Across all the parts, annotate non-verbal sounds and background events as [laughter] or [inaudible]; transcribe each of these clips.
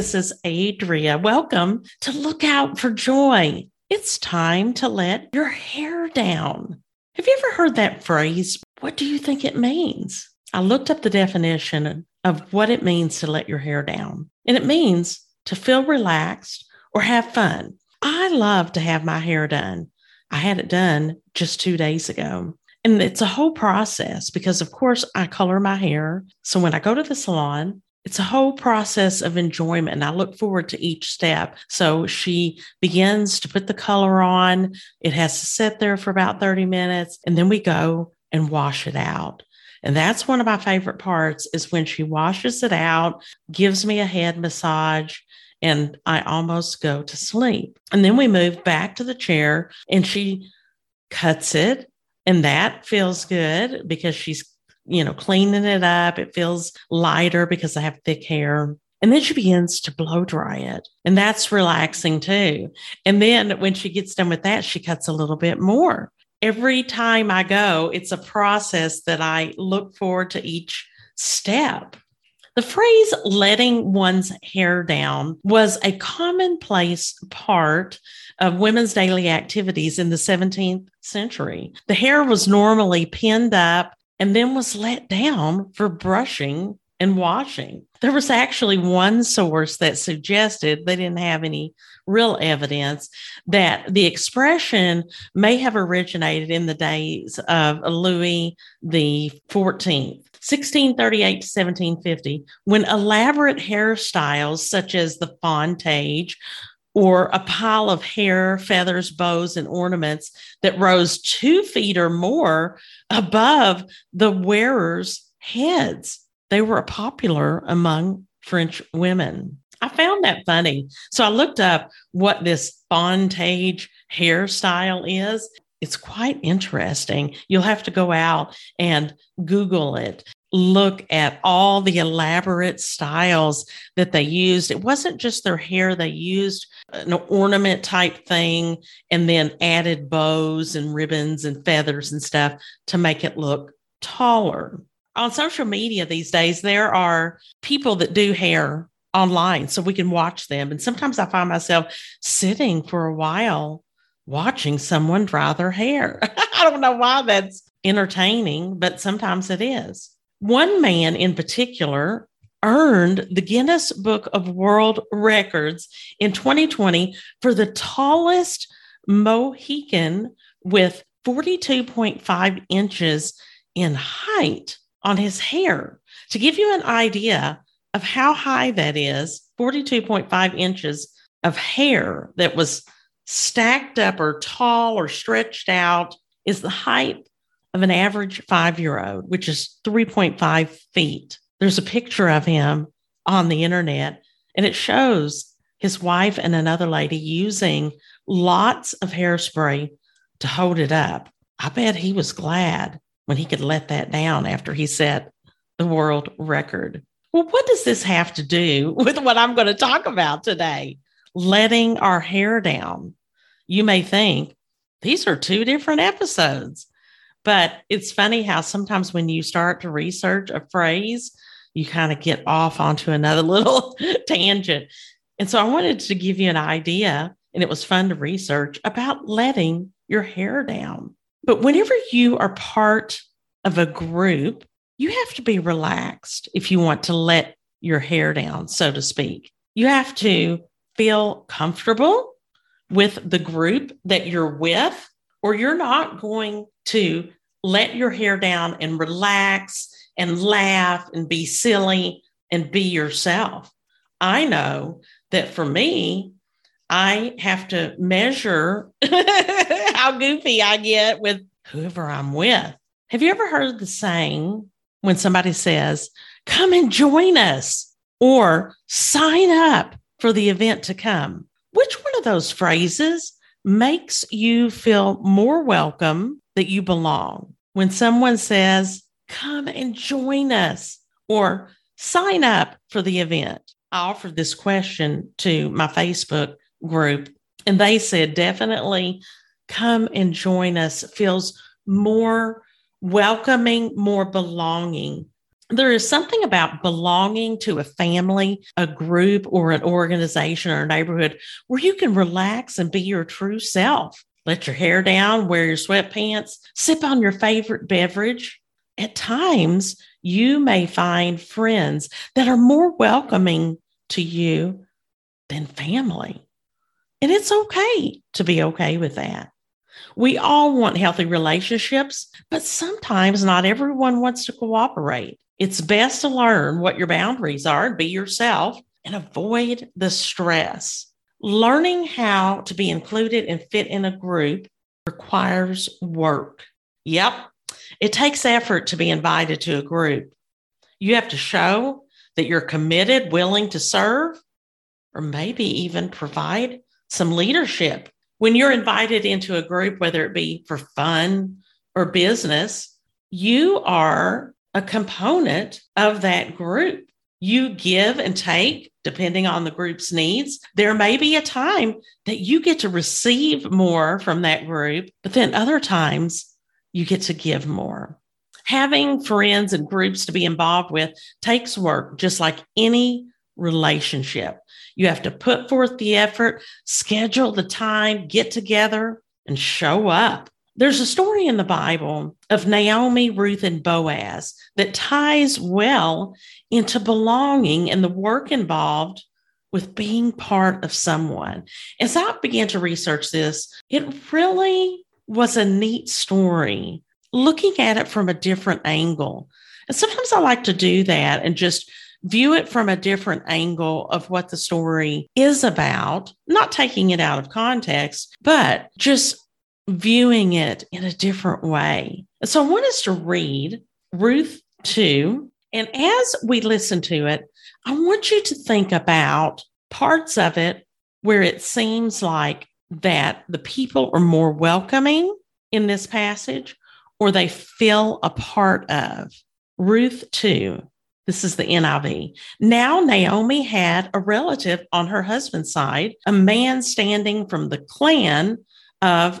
this is Adria. Welcome to Look Out for Joy. It's time to let your hair down. Have you ever heard that phrase? What do you think it means? I looked up the definition of what it means to let your hair down, and it means to feel relaxed or have fun. I love to have my hair done. I had it done just two days ago. And it's a whole process because, of course, I color my hair. So when I go to the salon, it's a whole process of enjoyment and i look forward to each step. So she begins to put the color on. It has to sit there for about 30 minutes and then we go and wash it out. And that's one of my favorite parts is when she washes it out gives me a head massage and i almost go to sleep. And then we move back to the chair and she cuts it and that feels good because she's you know, cleaning it up. It feels lighter because I have thick hair. And then she begins to blow dry it. And that's relaxing too. And then when she gets done with that, she cuts a little bit more. Every time I go, it's a process that I look forward to each step. The phrase letting one's hair down was a commonplace part of women's daily activities in the 17th century. The hair was normally pinned up and then was let down for brushing and washing. There was actually one source that suggested they didn't have any real evidence that the expression may have originated in the days of Louis the 14th. 1638 to 1750, when elaborate hairstyles such as the fontange or a pile of hair, feathers, bows, and ornaments that rose two feet or more above the wearer's heads. They were popular among French women. I found that funny. So I looked up what this fontange hairstyle is. It's quite interesting. You'll have to go out and Google it look at all the elaborate styles that they used. It wasn't just their hair, they used an ornament type thing and then added bows and ribbons and feathers and stuff to make it look taller. On social media these days, there are people that do hair online so we can watch them. And sometimes I find myself sitting for a while watching someone dry their hair. [laughs] I don't know why that's entertaining, but sometimes it is. One man in particular earned the Guinness Book of World Records in 2020 for the tallest Mohican with 42.5 inches in height on his hair. To give you an idea of how high that is, 42.5 inches of hair that was stacked up or tall or stretched out is the height of an average five year old, which is 3.5 feet. There's a picture of him on the internet, and it shows his wife and another lady using lots of hairspray to hold it up. I bet he was glad when he could let that down after he set the world record. Well, what does this have to do [laughs] with what I'm going to talk about today? Letting our hair down. You may think these are two different episodes. But it's funny how sometimes when you start to research a phrase, you kind of get off onto another [laughs] little tangent. And so I wanted to give you an idea, and it was fun to research about letting your hair down. But whenever you are part of a group, you have to be relaxed if you want to let your hair down, so to speak. You have to feel comfortable with the group that you're with, or you're not going to let your hair down and relax and laugh and be silly and be yourself. I know that for me, I have to measure [laughs] how goofy I get with whoever I'm with. Have you ever heard the saying when somebody says, Come and join us or sign up for the event to come? Which one of those phrases makes you feel more welcome that you belong. When someone says, come and join us or sign up for the event, I offered this question to my Facebook group, and they said, definitely come and join us feels more welcoming, more belonging. There is something about belonging to a family, a group, or an organization or a neighborhood where you can relax and be your true self. Let your hair down, wear your sweatpants, sip on your favorite beverage. At times, you may find friends that are more welcoming to you than family. And it's okay to be okay with that. We all want healthy relationships, but sometimes not everyone wants to cooperate. It's best to learn what your boundaries are and be yourself and avoid the stress. Learning how to be included and fit in a group requires work. Yep, it takes effort to be invited to a group. You have to show that you're committed, willing to serve, or maybe even provide some leadership. When you're invited into a group, whether it be for fun or business, you are a component of that group. You give and take depending on the group's needs. There may be a time that you get to receive more from that group, but then other times you get to give more. Having friends and groups to be involved with takes work, just like any relationship. You have to put forth the effort, schedule the time, get together, and show up. There's a story in the Bible of Naomi, Ruth, and Boaz that ties well into belonging and the work involved with being part of someone. As I began to research this, it really was a neat story, looking at it from a different angle. And sometimes I like to do that and just view it from a different angle of what the story is about, not taking it out of context, but just viewing it in a different way. So I want us to read Ruth 2. And as we listen to it, I want you to think about parts of it where it seems like that the people are more welcoming in this passage or they feel a part of. Ruth 2. This is the NIV. Now, Naomi had a relative on her husband's side, a man standing from the clan of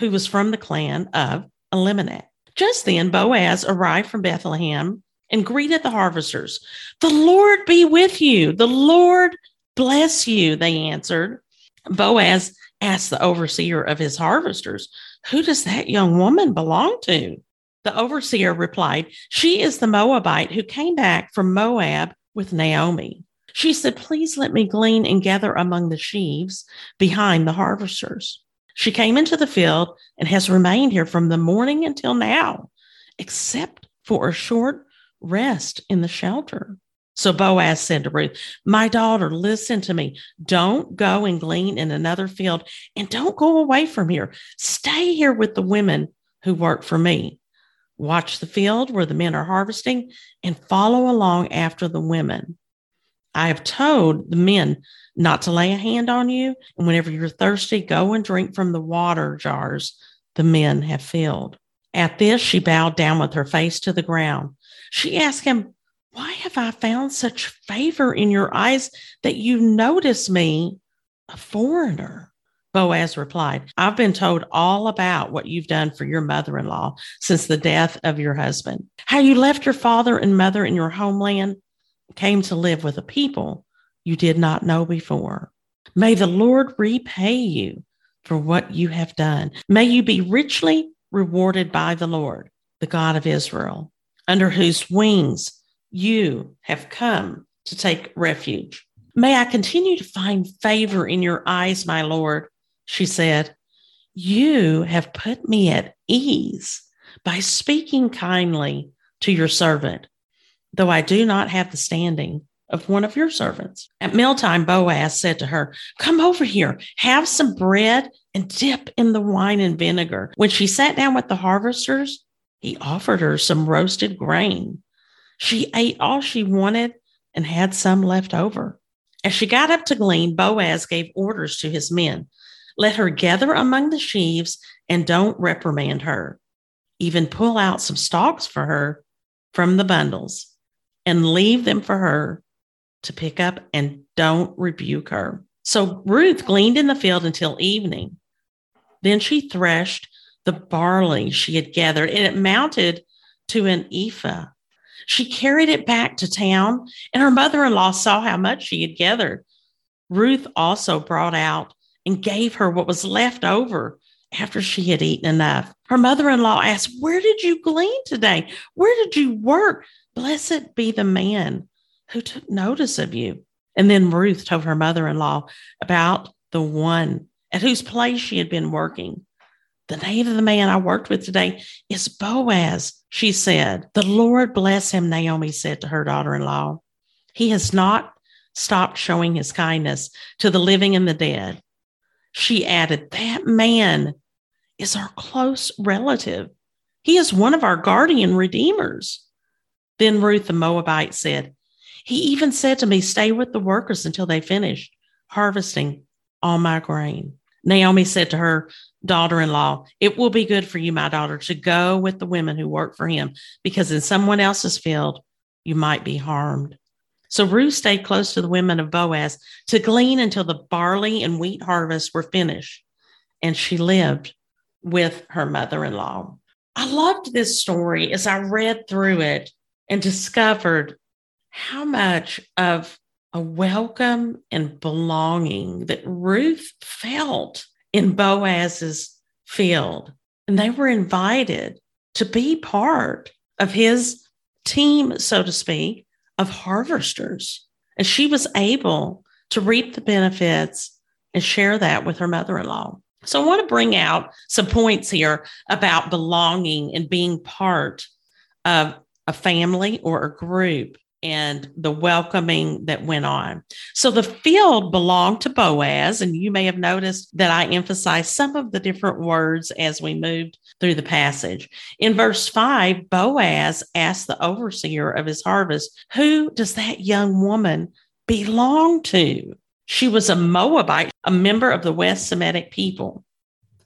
who was from the clan of Elimelech. Just then, Boaz arrived from Bethlehem and greeted the harvesters. The Lord be with you. The Lord bless you, they answered. Boaz asked the overseer of his harvesters, Who does that young woman belong to? The overseer replied, She is the Moabite who came back from Moab with Naomi. She said, Please let me glean and gather among the sheaves behind the harvesters. She came into the field and has remained here from the morning until now, except for a short rest in the shelter. So Boaz said to Ruth, My daughter, listen to me. Don't go and glean in another field and don't go away from here. Stay here with the women who work for me. Watch the field where the men are harvesting and follow along after the women. I have told the men not to lay a hand on you. And whenever you're thirsty, go and drink from the water jars the men have filled. At this, she bowed down with her face to the ground. She asked him, Why have I found such favor in your eyes that you notice me, a foreigner? Boaz replied, I've been told all about what you've done for your mother in law since the death of your husband, how you left your father and mother in your homeland, came to live with a people you did not know before. May the Lord repay you for what you have done. May you be richly rewarded by the Lord, the God of Israel, under whose wings you have come to take refuge. May I continue to find favor in your eyes, my Lord, she said. You have put me at ease by speaking kindly to your servant, though I do not have the standing of one of your servants. At mealtime, Boaz said to her, Come over here, have some bread and dip in the wine and vinegar. When she sat down with the harvesters, he offered her some roasted grain. She ate all she wanted and had some left over. As she got up to glean, Boaz gave orders to his men let her gather among the sheaves and don't reprimand her. Even pull out some stalks for her from the bundles and leave them for her to pick up and don't rebuke her. So Ruth gleaned in the field until evening. Then she threshed the barley she had gathered, and it mounted to an ephah. She carried it back to town, and her mother in law saw how much she had gathered. Ruth also brought out and gave her what was left over after she had eaten enough. Her mother in law asked, Where did you glean today? Where did you work? Blessed be the man who took notice of you. And then Ruth told her mother in law about the one at whose place she had been working. The name of the man I worked with today is Boaz, she said. The Lord bless him, Naomi said to her daughter in law. He has not stopped showing his kindness to the living and the dead. She added, That man is our close relative. He is one of our guardian redeemers. Then Ruth the Moabite said, He even said to me, Stay with the workers until they finish harvesting all my grain. Naomi said to her daughter in law, It will be good for you, my daughter, to go with the women who work for him, because in someone else's field you might be harmed. So Ruth stayed close to the women of Boaz to glean until the barley and wheat harvests were finished. And she lived with her mother in law. I loved this story as I read through it and discovered how much of a welcome and belonging that Ruth felt in Boaz's field. And they were invited to be part of his team, so to speak, of harvesters. And she was able to reap the benefits and share that with her mother in law. So I want to bring out some points here about belonging and being part of a family or a group and the welcoming that went on. So the field belonged to Boaz, and you may have noticed that I emphasized some of the different words as we moved through the passage. In verse 5, Boaz asked the overseer of his harvest, Who does that young woman belong to? She was a Moabite, a member of the West Semitic people.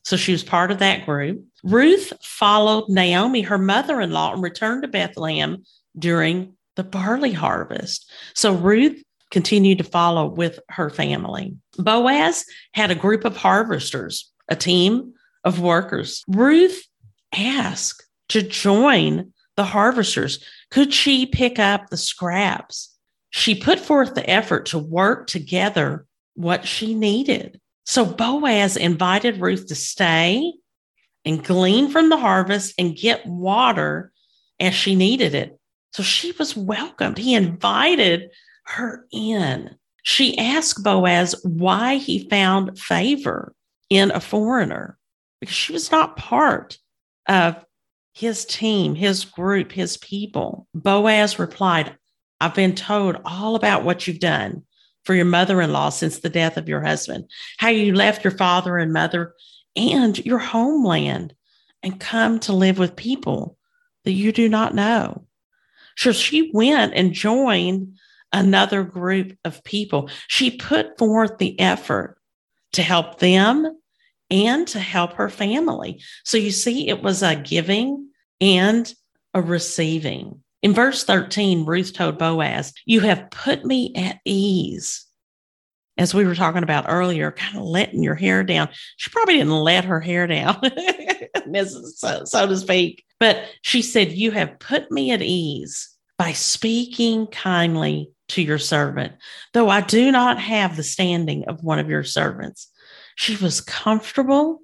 So she was part of that group. Ruth followed Naomi, her mother in law, and returned to Bethlehem during the barley harvest. So Ruth continued to follow with her family. Boaz had a group of harvesters, a team of workers. Ruth asked to join the harvesters. Could she pick up the scraps? She put forth the effort to work together what she needed. So Boaz invited Ruth to stay and glean from the harvest and get water as she needed it. So she was welcomed. He invited her in. She asked Boaz why he found favor in a foreigner because she was not part of his team, his group, his people. Boaz replied, I've been told all about what you've done for your mother in law since the death of your husband, how you left your father and mother and your homeland and come to live with people that you do not know. So she went and joined another group of people. She put forth the effort to help them and to help her family. So you see, it was a giving and a receiving. In verse 13, Ruth told Boaz, You have put me at ease. As we were talking about earlier, kind of letting your hair down. She probably didn't let her hair down, [laughs] so, so to speak. But she said, You have put me at ease by speaking kindly to your servant, though I do not have the standing of one of your servants. She was comfortable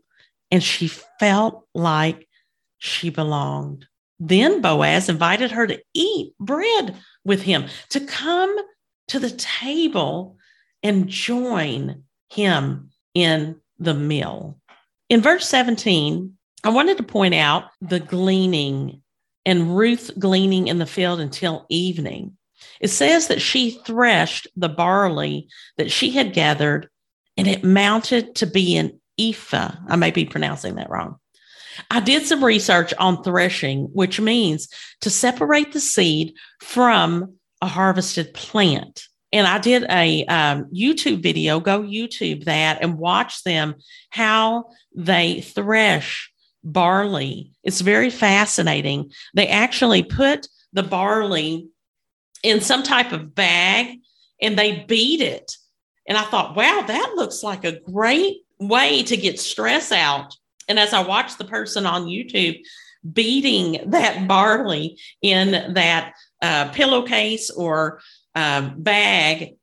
and she felt like she belonged. Then Boaz invited her to eat bread with him, to come to the table and join him in the meal. In verse 17, I wanted to point out the gleaning and Ruth gleaning in the field until evening. It says that she threshed the barley that she had gathered, and it mounted to be an ephah. I may be pronouncing that wrong. I did some research on threshing, which means to separate the seed from a harvested plant. And I did a um, YouTube video, go YouTube that and watch them how they thresh barley. It's very fascinating. They actually put the barley in some type of bag and they beat it. And I thought, wow, that looks like a great way to get stress out. And as I watched the person on YouTube beating that barley in that uh, pillowcase or uh, bag,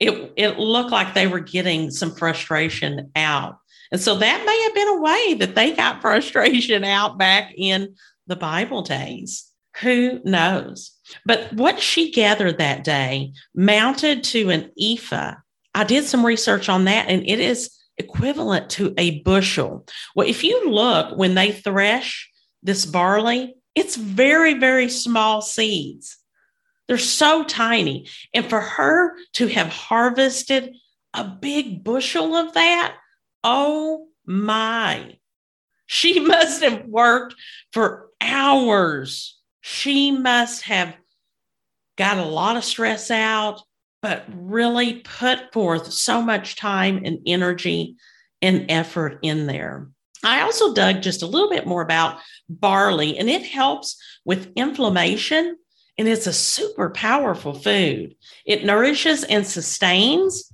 it, it looked like they were getting some frustration out. And so that may have been a way that they got [laughs] frustration out back in the Bible days. Who knows? But what she gathered that day mounted to an ephah. I did some research on that, and it is equivalent to a bushel. Well, if you look when they thresh this barley, it's very, very small seeds. They're so tiny. And for her to have harvested a big bushel of that, oh my. She [laughs] must have worked for hours she must have got a lot of stress out, but really put forth so much time and energy and effort in there. I also dug just a little bit more about barley, and it helps with inflammation, and it's a super powerful food. It nourishes and sustains,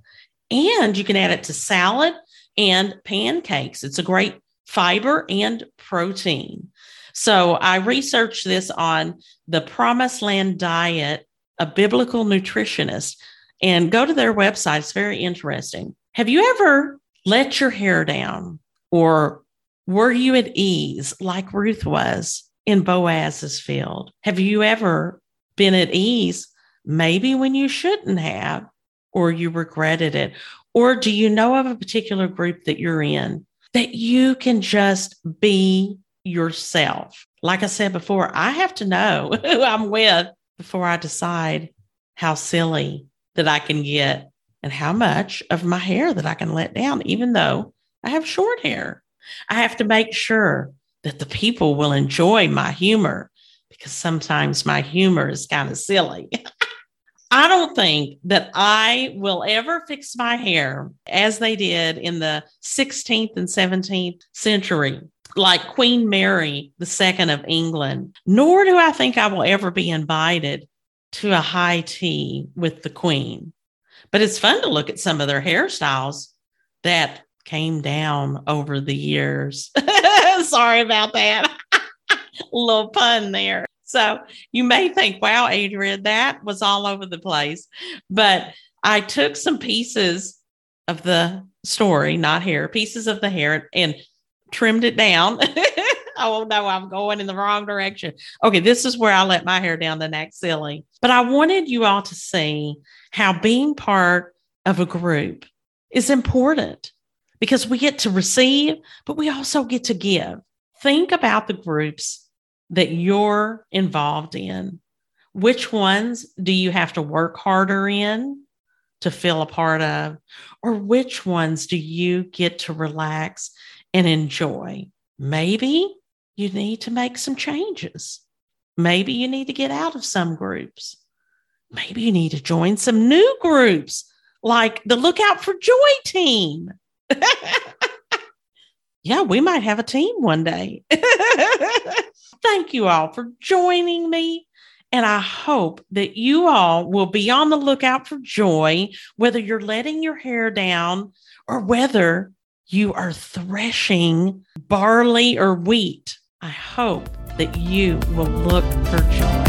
and you can add it to salad and pancakes. It's a great fiber and protein. So I researched this on the Promised Land Diet, a biblical nutritionist, and go to their website. It's very interesting. Have you ever let your hair down or were you at ease like Ruth was in Boaz's field? Have you ever been at ease, maybe when you shouldn't have, or you regretted it? Or do you know of a particular group that you're in that you can just be yourself. Like I said before, I have to know [laughs] who I'm with before I decide how silly that I can get and how much of my hair that I can let down, even though I have short hair. I have to make sure that the people will enjoy my humor because sometimes my humor is kind of silly. [laughs] I don't think that I will ever fix my hair as they did in the 16th and 17th century like Queen Mary II of England, nor do I think I will ever be invited to a high tea with the Queen. But it's fun to look at some of their hairstyles that came down over the years. [laughs] Sorry about that. [laughs] little pun there. So you may think, wow, Adrian, that was all over the place. But I took some pieces of the story, not hair, pieces of the hair, and trimmed it down. [laughs] oh no, I'm going in the wrong direction. Okay, this is where I let my hair down to act silly. But I wanted you all to see how being part of a group is important because we get to receive, but we also get to give. Think about the groups that you're involved in. Which ones do you have to work harder in to feel a part of? Or which ones do you get to relax and enjoy. Maybe you need to make some changes. Maybe you need to get out of some groups. Maybe you need to join some new groups like the Lookout for Joy team. [laughs] yeah, we might have a team one day. [laughs] Thank you all for joining me. And I hope that you all will be on the lookout for joy, whether you're letting your hair down or whether you are threshing barley or wheat, I hope that you will look for joy.